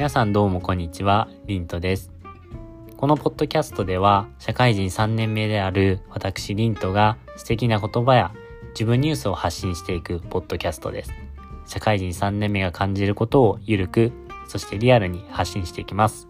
皆さんどうもこんにちは、リントです。このポッドキャストでは、社会人3年目である私リントが素敵な言葉や自分ニュースを発信していくポッドキャストです。社会人3年目が感じることをゆるく、そしてリアルに発信していきます。